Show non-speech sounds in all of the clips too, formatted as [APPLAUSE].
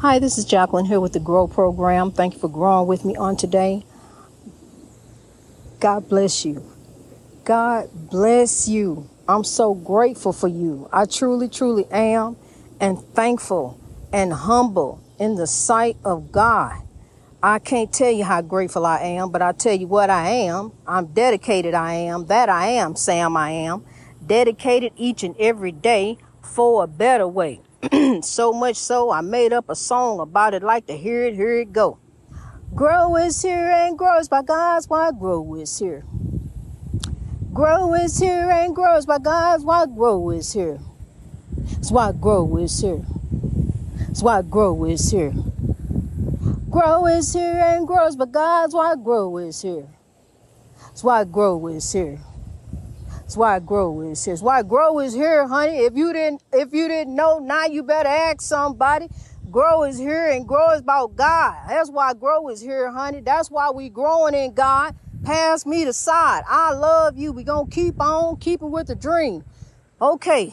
Hi, this is Jacqueline here with the Grow Program. Thank you for growing with me on today. God bless you. God bless you. I'm so grateful for you. I truly, truly am, and thankful and humble in the sight of God. I can't tell you how grateful I am, but I tell you what I am. I'm dedicated, I am. That I am, Sam, I am. Dedicated each and every day for a better way. [CLEARS THROAT] so much so, I made up a song about it, like to hear it, hear it go. Grow is here and grows by God's why grow is here. Grow is here and grows by God's why grow is here. It's why grow is here. It's why grow is here. Grow is here and grows, but God's why grow is here. It's why grow is here. It's why grow is here. It's why grow is here, honey. If you didn't, if you didn't know, now you better ask somebody. Grow is here and grow is about God. That's why grow is here, honey. That's why we growing in God. Pass me the side. I love you. We gonna keep on keeping with the dream. Okay.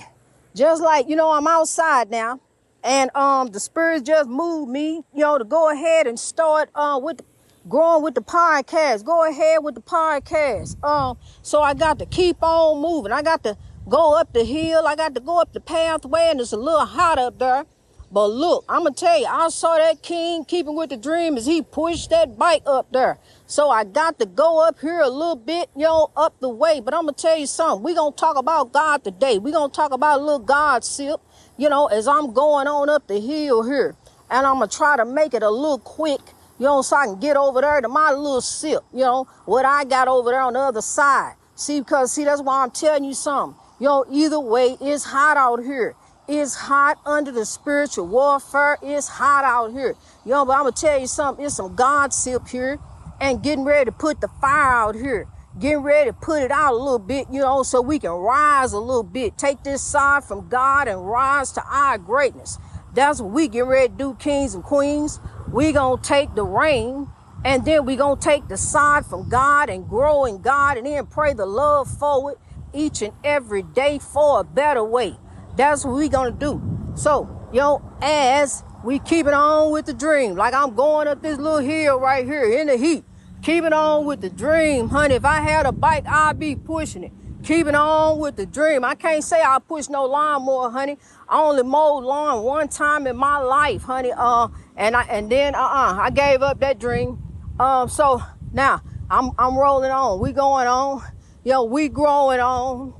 Just like, you know, I'm outside now and um the spirits just moved me, you know, to go ahead and start uh with growing with the podcast. Go ahead with the podcast. Um, so I got to keep on moving. I got to go up the hill. I got to go up the pathway, and it's a little hot up there. But look, I'm gonna tell you, I saw that king keeping with the dream as he pushed that bike up there. So I got to go up here a little bit, you know, up the way. But I'm gonna tell you something. we gonna talk about God today. we gonna talk about a little God sip you know, as I'm going on up the hill here. And I'm going to try to make it a little quick, you know, so I can get over there to my little sip, you know, what I got over there on the other side. See, because, see, that's why I'm telling you something. You know, either way, it's hot out here. It's hot under the spiritual warfare. It's hot out here. You know, but I'm going to tell you something. It's some God sip here and getting ready to put the fire out here getting ready to put it out a little bit, you know, so we can rise a little bit. Take this side from God and rise to our greatness. That's what we get ready to do, kings and queens. We gonna take the rain and then we're gonna take the side from God and grow in God and then pray the love forward each and every day for a better way. That's what we're gonna do. So, yo, as we keep it on with the dream, like I'm going up this little hill right here in the heat. Keeping on with the dream, honey. If I had a bike, I'd be pushing it. Keeping on with the dream. I can't say I push no lawnmower, honey. I only mowed lawn one time in my life, honey. Uh, and I and then uh-uh, I gave up that dream. Um, so now I'm I'm rolling on. We going on. Yo, we growing on.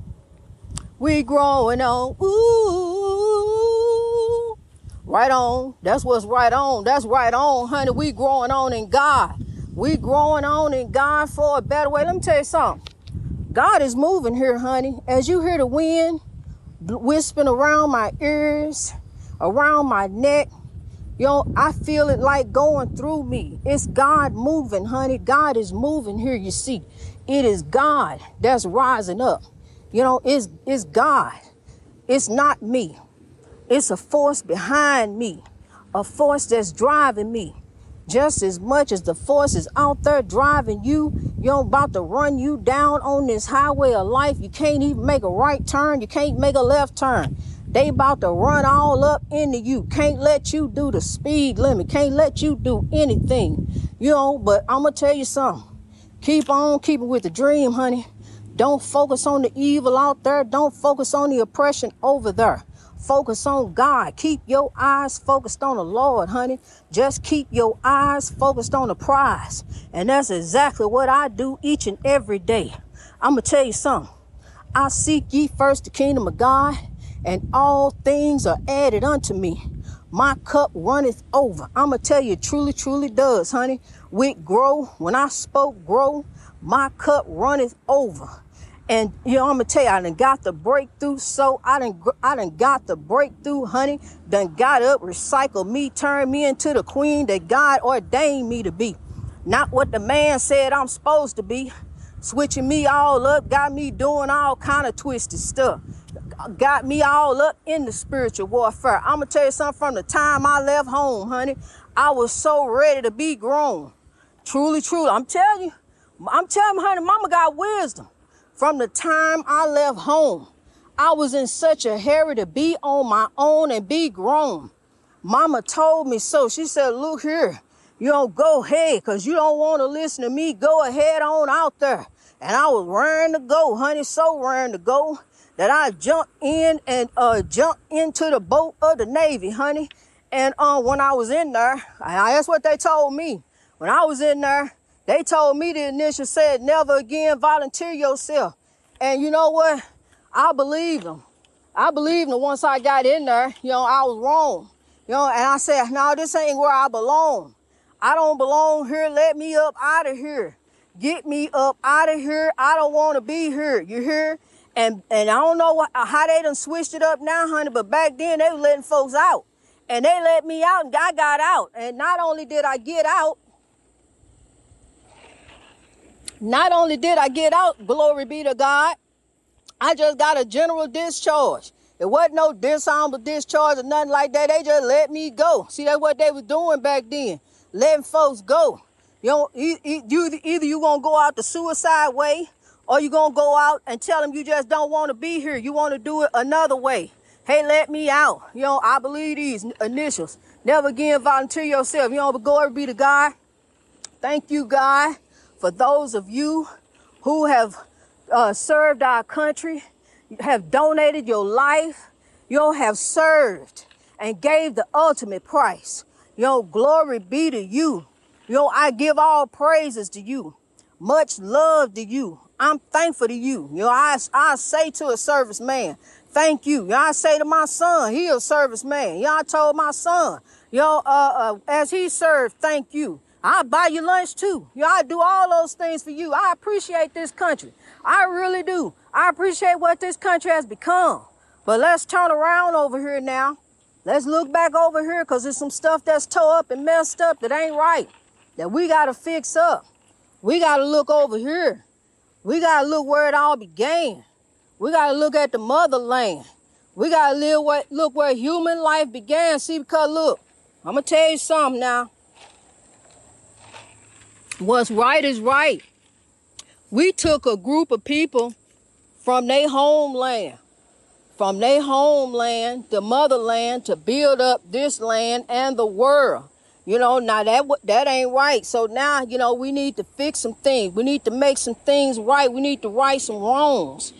We growing on. Ooh. Right on. That's what's right on. That's right on, honey. We growing on in God. We growing on in God for a better way. Let me tell you something. God is moving here, honey. As you hear the wind whispering around my ears, around my neck, know, I feel it like going through me. It's God moving, honey. God is moving here, you see. It is God that's rising up. You know, it's, it's God. It's not me. It's a force behind me, a force that's driving me just as much as the forces out there driving you, you're about to run you down on this highway of life. You can't even make a right turn. You can't make a left turn. They about to run all up into you. Can't let you do the speed limit. Can't let you do anything. You know, but I'm going to tell you something. Keep on keeping with the dream, honey. Don't focus on the evil out there. Don't focus on the oppression over there. Focus on God. Keep your eyes focused on the Lord, honey. Just keep your eyes focused on the prize. And that's exactly what I do each and every day. I'm going to tell you something. I seek ye first the kingdom of God, and all things are added unto me. My cup runneth over. I'm going to tell you, truly, truly does, honey. With grow, when I spoke grow, my cup runneth over. And you know, I'm gonna tell you, I done got the breakthrough. So I done, I done got the breakthrough, honey. Done got up, recycled me, turned me into the queen that God ordained me to be. Not what the man said I'm supposed to be. Switching me all up, got me doing all kind of twisted stuff. Got me all up in the spiritual warfare. I'm gonna tell you something from the time I left home, honey. I was so ready to be grown. Truly, truly. I'm telling you, I'm telling you, honey, mama got wisdom. From the time I left home, I was in such a hurry to be on my own and be grown. Mama told me so. She said, look here, you don't go ahead because you don't want to listen to me. Go ahead on out there. And I was raring to go, honey, so raring to go that I jumped in and uh, jumped into the boat of the Navy, honey. And uh, when I was in there, I, that's what they told me. When I was in there, they told me the initial said, never again volunteer yourself. And you know what? I believed them. I believed them once I got in there, you know, I was wrong. You know, and I said, no, this ain't where I belong. I don't belong here. Let me up out of here. Get me up out of here. I don't want to be here. You hear? And and I don't know what, how they done switched it up now, honey, but back then they were letting folks out. And they let me out and I got out. And not only did I get out, not only did I get out, glory be to God, I just got a general discharge. It wasn't no dishonorable discharge or nothing like that. They just let me go. See, that's what they was doing back then, letting folks go. You know, you, either you gonna go out the suicide way, or you gonna go out and tell them you just don't want to be here. You want to do it another way. Hey, let me out. You know, I believe these initials. Never again volunteer yourself. You know, but glory be to God. Thank you, God, for those of you who have uh, served our country, have donated your life, you have served and gave the ultimate price. Know, glory be to you. Yo, I give all praises to you. Much love to you. I'm thankful to you. Yo, I, I say to a serviceman, thank you. Yo, I say to my son, he a serviceman. You know, I told my son, yo, uh, uh, as he served, thank you. I buy you lunch too. Know, I do all those things for you. I appreciate this country. I really do. I appreciate what this country has become. But let's turn around over here now. Let's look back over here because there's some stuff that's tore up and messed up that ain't right. That we got to fix up. We got to look over here. We got to look where it all began. We got to look at the motherland. We got to look where human life began. See, because look, I'm going to tell you something now. What's right is right. We took a group of people from their homeland, from their homeland, the motherland, to build up this land and the world. You know, now that that ain't right. So now, you know, we need to fix some things. We need to make some things right. We need to right some wrongs.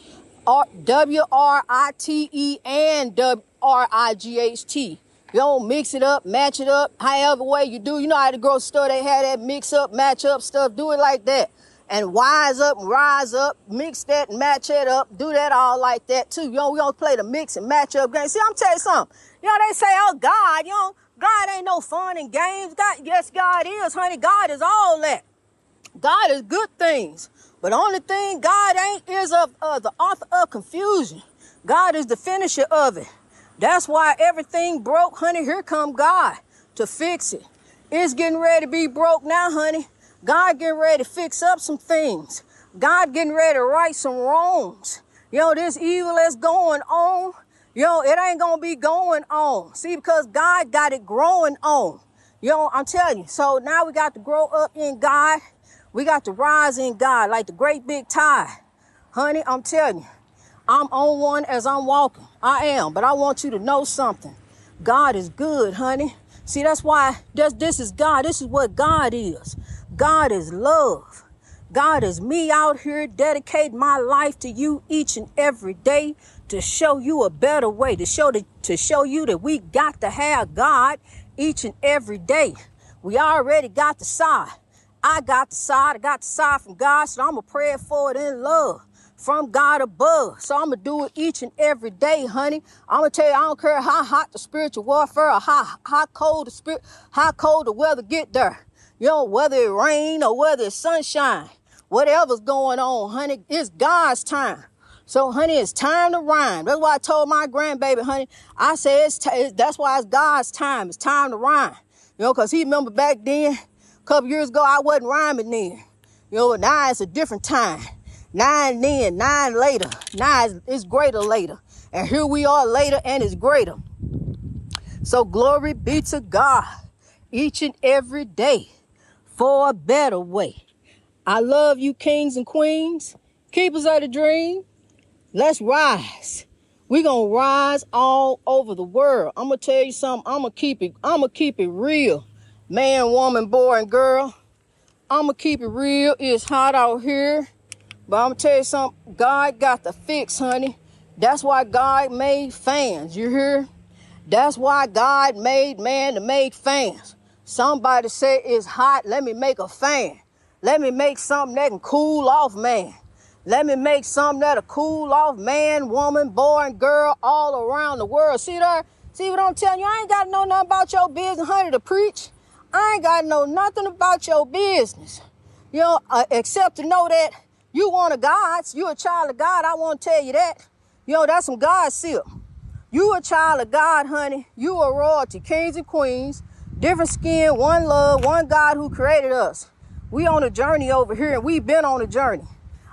W R I T E and W R I G H T. Don't mix it up, match it up, however way you do. You know how the grocery store they had that mix up, match up stuff. Do it like that and wise up rise up, mix that and match it up, do that all like that too. You know, we don't play the mix and match up game. See, I'm telling you something. You know, they say, oh God, you know, God ain't no fun in games. God, yes, God is, honey. God is all that. God is good things. But only thing God ain't is of uh, the author of confusion. God is the finisher of it. That's why everything broke, honey. Here come God to fix it. It's getting ready to be broke now, honey. God getting ready to fix up some things. God getting ready to right some wrongs. Know, this evil that's going on, know, it ain't gonna be going on. See, because God got it growing on. Know, I'm telling you. So now we got to grow up in God. We got to rise in God like the great big tide. Honey, I'm telling you, I'm on one as I'm walking. I am, but I want you to know something. God is good, honey. See, that's why this, this is God. This is what God is. God is love. God is me out here dedicating my life to you each and every day to show you a better way, to show the, to show you that we got to have God each and every day. We already got the side. I got the side. I got the side from God, so I'm gonna pray for it in love from God above. So I'm gonna do it each and every day, honey. I'm gonna tell you, I don't care how hot the spiritual warfare or how how cold the spirit, how cold the weather get there. You know, whether it rain or whether it's sunshine, whatever's going on, honey, it's God's time. So, honey, it's time to rhyme. That's why I told my grandbaby, honey, I said, it's t- that's why it's God's time. It's time to rhyme. You know, because he remember back then, a couple years ago, I wasn't rhyming then. You know, now it's a different time. Nine then, nine later. Nine is greater later. And here we are later and it's greater. So glory be to God each and every day for a better way. I love you, kings and queens, keepers of the dream. Let's rise. We gonna rise all over the world. I'm gonna tell you something. I'm gonna keep it. I'm gonna keep it real, man, woman, boy, and girl. I'm gonna keep it real. It's hot out here, but I'm gonna tell you something. God got the fix, honey. That's why God made fans. You hear? That's why God made man to make fans. Somebody say it's hot. Let me make a fan. Let me make something that can cool off man. Let me make something that'll cool off man, woman, boy, and girl all around the world. See there? See what I'm telling you? I ain't got to know nothing about your business, honey, to preach. I ain't got to know nothing about your business. You know, uh, except to know that you one of God's. You a child of God. I want to tell you that. Yo, that's some God seal. You a child of God, honey. You a royalty, kings and queens, different skin, one love, one God who created us. We on a journey over here, and we've been on a journey.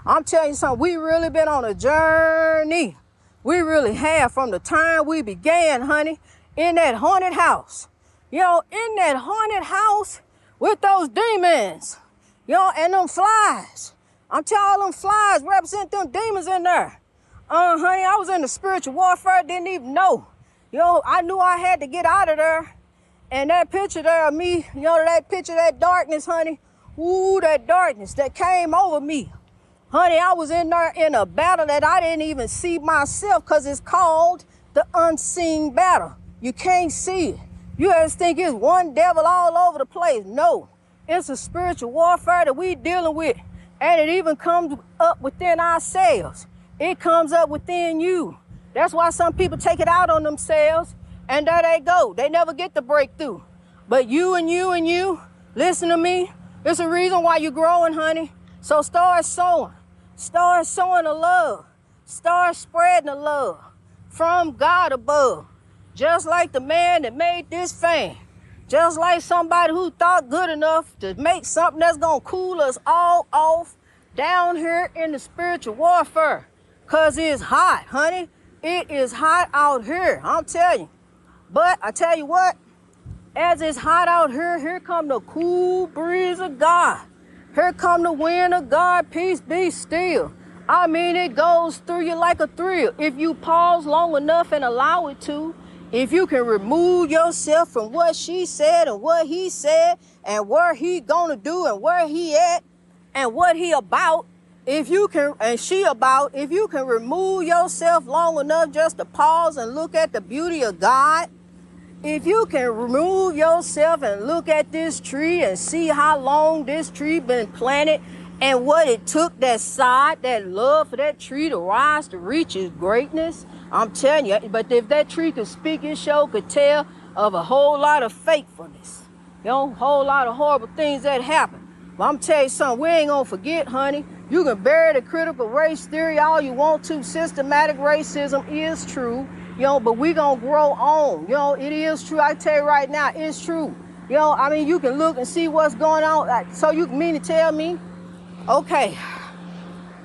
I'm telling you something, we really been on a journey. We really have from the time we began, honey, in that haunted house. Know, in that haunted house with those demons, know, and them flies. I'm telling all them flies represent them demons in there. Uh, honey, I was in the spiritual warfare, didn't even know. You know, I knew I had to get out of there. And that picture there of me, you know, that picture, that darkness, honey, ooh, that darkness that came over me. Honey, I was in there in a battle that I didn't even see myself because it's called the unseen battle. You can't see it. You guys think it's one devil all over the place. No, it's a spiritual warfare that we dealing with. And it even comes up within ourselves. It comes up within you. That's why some people take it out on themselves and there they go. They never get the breakthrough. But you and you and you, listen to me. It's a reason why you're growing, honey. So start sowing. Start sowing the love. Start spreading the love from God above. Just like the man that made this fan. Just like somebody who thought good enough to make something that's going to cool us all off down here in the spiritual warfare. Because it's hot, honey. It is hot out here. I'm telling you. But I tell you what, as it's hot out here, here come the cool breeze of God. Here come the wind of God, peace be still. I mean, it goes through you like a thrill. If you pause long enough and allow it to, if you can remove yourself from what she said and what he said and where he gonna do and where he at and what he about, if you can, and she about, if you can remove yourself long enough just to pause and look at the beauty of God, if you can remove yourself and look at this tree and see how long this tree been planted and what it took that side, that love for that tree to rise to reach its greatness, I'm telling you, but if that tree could speak, it show could tell of a whole lot of faithfulness. You know, whole lot of horrible things that happen. But I'm telling you something, we ain't gonna forget, honey. You can bury the critical race theory all you want to. Systematic racism is true. You know, but we gonna grow on. You know, it is true. I tell you right now, it's true. You know, I mean, you can look and see what's going on. So you mean to tell me, okay,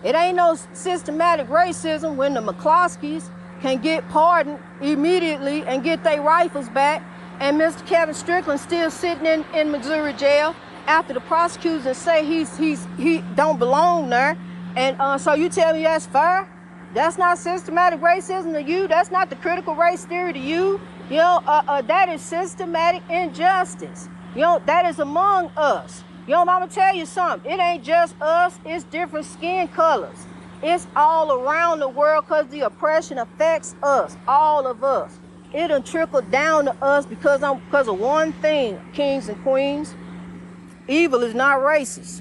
it ain't no systematic racism when the McCloskeys can get pardoned immediately and get their rifles back, and Mr. Kevin Strickland still sitting in, in Missouri jail after the prosecutors say he's he's he don't belong there. And uh, so you tell me that's fair? That's not systematic racism to you. That's not the critical race theory to you. You know, uh, uh, that is systematic injustice. You know, that is among us. I'm gonna tell you something. It ain't just us, it's different skin colors. It's all around the world because the oppression affects us, all of us. It'll trickle down to us because I'm because of one thing, kings and queens. Evil is not racist.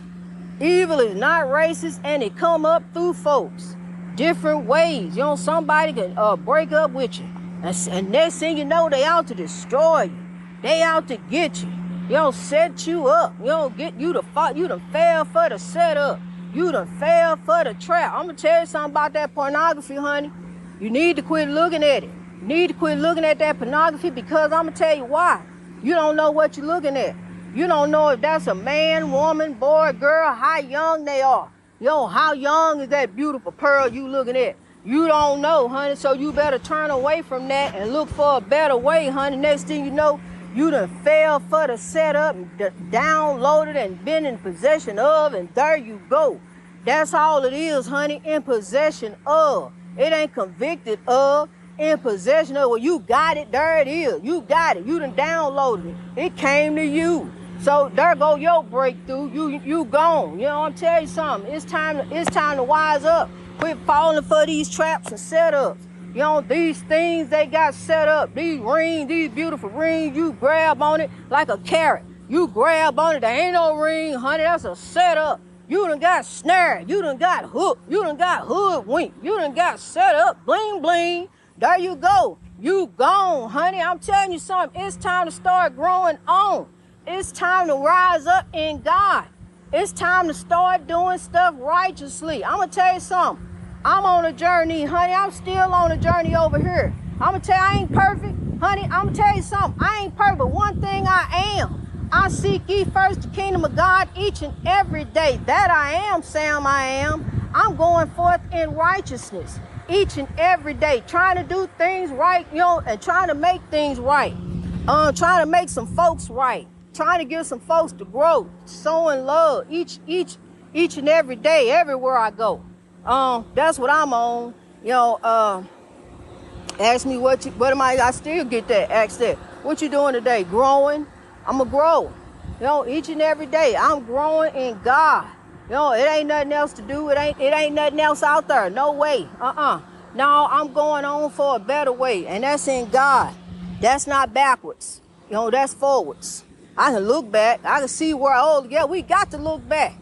Evil is not racist, and it come up through folks different ways. You know, somebody can uh, break up with you. And, and next thing you know, they out to destroy you. They out to get you. You know, set you up. You know, get you to fall. You done fail for the setup. You done fail for the trap. I'm gonna tell you something about that pornography, honey. You need to quit looking at it. You need to quit looking at that pornography because I'm gonna tell you why. You don't know what you're looking at. You don't know if that's a man, woman, boy, girl, how young they are. Yo, how young is that beautiful pearl you looking at? You don't know, honey, so you better turn away from that and look for a better way, honey. Next thing you know, you done fell for the setup, downloaded and been in possession of, and there you go. That's all it is, honey, in possession of. It ain't convicted of. in possession of it. You got it. There it is. You got it. You done downloaded it. It came to you. So there go your breakthrough. You you gone. You know I'm telling you something. It's time. It's time to wise up. Quit falling for these traps and setups. You know these things they got set up. These rings, these beautiful rings. You grab on it like a carrot. You grab on it. There ain't no ring, honey. That's a setup. You done got snared. You done got hooked. You done got hoodwinked. You done got set up. Bling bling. There you go. You gone, honey. I'm telling you something. It's time to start growing on. It's time to rise up in God. It's time to start doing stuff righteously. I'm going to tell you something. I'm on a journey, honey. I'm still on a journey over here. I'm to tell you, I ain't perfect. Honey, I'm to tell you something. I ain't perfect, one thing I am. I seek ye first the kingdom of God each and every day. That I am, Sam, I am. I'm going forth in righteousness each and every day, trying to do things right, you know, and trying to make things right. Uh, trying to make some folks right trying to get some folks to grow, sowing love each each each and every day, everywhere I go. Um, that's what I'm on. You know, uh, ask me what you what am I I still get that, ask that. What you doing today? Growing? I'm a grow. You know, each and every day I'm growing in God. You know, it ain't nothing else to do. It ain't it ain't nothing else out there. No way. Uh-uh. No, I'm going on for a better way, and that's in God. That's not backwards. You know, that's forwards. I can look back. I can see where, oh, yeah, we got to look back.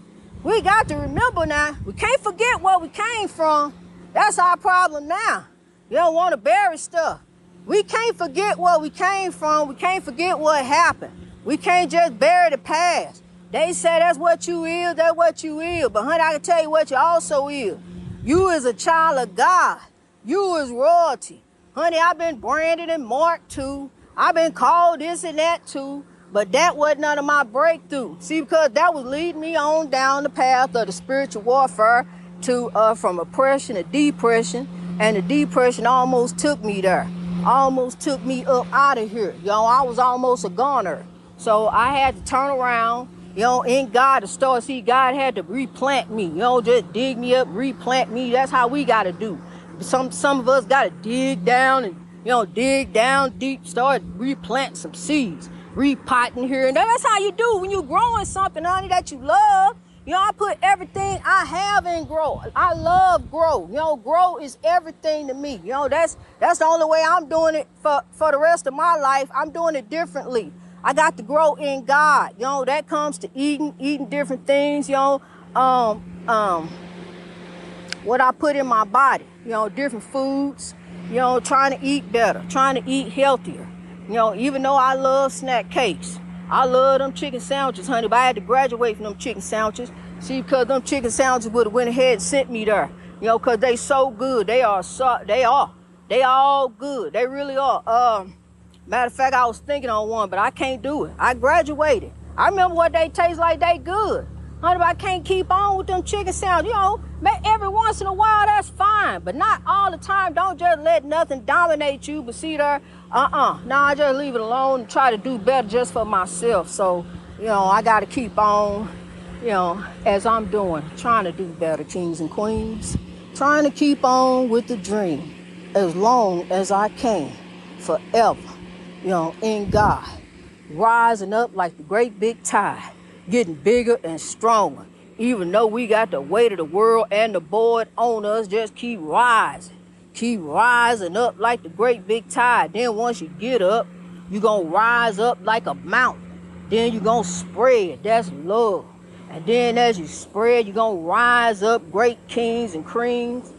We got to remember now. We can't forget where we came from. That's our problem now. You don't want to bury stuff. We can't forget where we came from. We can't forget what happened. We can't just bury the past. They say that's what you is, that's what you is. But honey, I can tell you what you also is. You is a child of God. You is royalty. Honey, I've been branded and marked too. I've been called this and that too. But that wasn't none of my breakthrough. See, because that was leading me on down the path of the spiritual warfare to uh, from oppression to depression. And the depression almost took me there. Almost took me up out of here. You know, I was almost a goner. So I had to turn around, you know, in God to start. See, God had to replant me. You know, just dig me up, replant me. That's how we gotta do. Some some of us gotta dig down and you know, dig down deep, start replant some seeds repotting here. And that's how you do when you're growing something, honey, that you love. You know, I put everything I have in grow. I love grow. You know, grow is everything to me. You know, that's that's the only way I'm doing it for, for the rest of my life. I'm doing it differently. I got to grow in God. You know, that comes to eating, eating different things, you know. Um, um, what I put in my body, you know, different foods, you know, trying to eat better, trying to eat healthier. You know, even though I love snack cakes, I love them chicken sandwiches, honey, but I had to graduate from them chicken sandwiches. See, because them chicken sandwiches would have went ahead and sent me there. You know, because they so good. They are so, they are. They all good. They really are. Um, matter of fact, I was thinking on one, but I can't do it. I graduated. I remember what they taste like. They good. Honey, I can't keep on with them chicken sandwiches. You know, every once in a while, that's fine, but not all the time. Don't just let nothing dominate you. But see there, uh-uh. No, I just leave it alone and try to do better just for myself. So, you know, I got to keep on, you know, as I'm doing, trying to do better, kings and queens. Trying to keep on with the dream as long as I can, forever, you know, in God. Rising up like the great big tide getting bigger and stronger. Even though we got the weight of the world and the board on us, just keep rising. Keep rising up like the great big tide. Then once you get up, you're going to rise up like a mountain. Then you're going to spread. That's love. And then as you spread, you're going to rise up great kings and queens.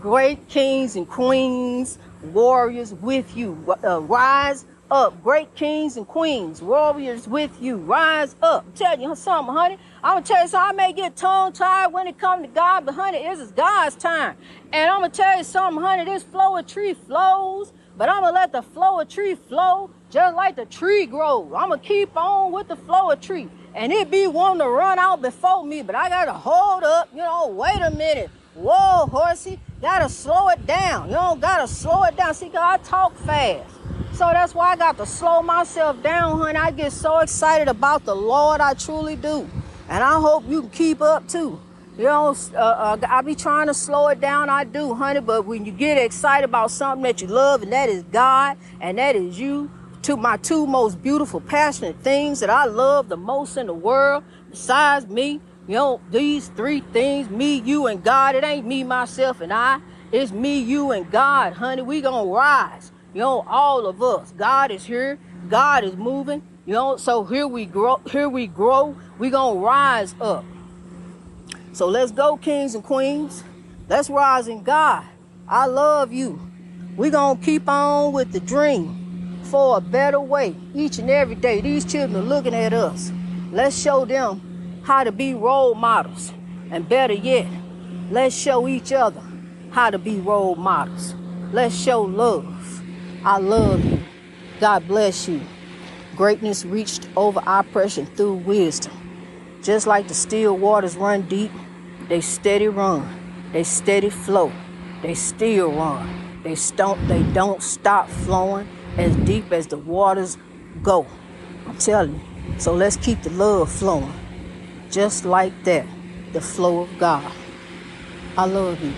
Great kings and queens, warriors with you. Uh, rise up, great kings and queens, warriors with you. Rise up. I'm telling you something, honey. I'm gonna tell you something. I may get tongue tied when it comes to God, but honey, this is God's time. And I'm gonna tell you something, honey. This flow of tree flows, but I'm gonna let the flow of tree flow just like the tree grows. I'm gonna keep on with the flow of tree. And it be wanting to run out before me, but I gotta hold up, you know, wait a minute. Whoa, horsey, gotta slow it down. You don't gotta slow it down. See, God talk fast. So that's why I got to slow myself down, honey. I get so excited about the Lord, I truly do. And I hope you can keep up too. You know, uh, uh, I be trying to slow it down. I do, honey. But when you get excited about something that you love, and that is God, and that is you, to my two most beautiful, passionate things that I love the most in the world, besides me, you know, these three things, me, you, and God. It ain't me, myself, and I. It's me, you, and God, honey. We gonna rise. You know, all of us. God is here. God is moving. You know, so here we grow. Here we grow. We gonna rise up. So let's go, kings and queens. Let's rise in God. I love you. Going to keep on with the dream for a better way each and every day. These children are looking at us. Let's show them how to be role models. And better yet, let's show each other how to be role models. Let's show love. I love you. God bless you. Greatness reached over oppression through wisdom. Just like the still waters run deep, they steady run. They steady flow. They still run. They don't they don't stop flowing as deep as the waters go. I'm telling you. So let's keep the love flowing. Just like that. The flow of God. I love you.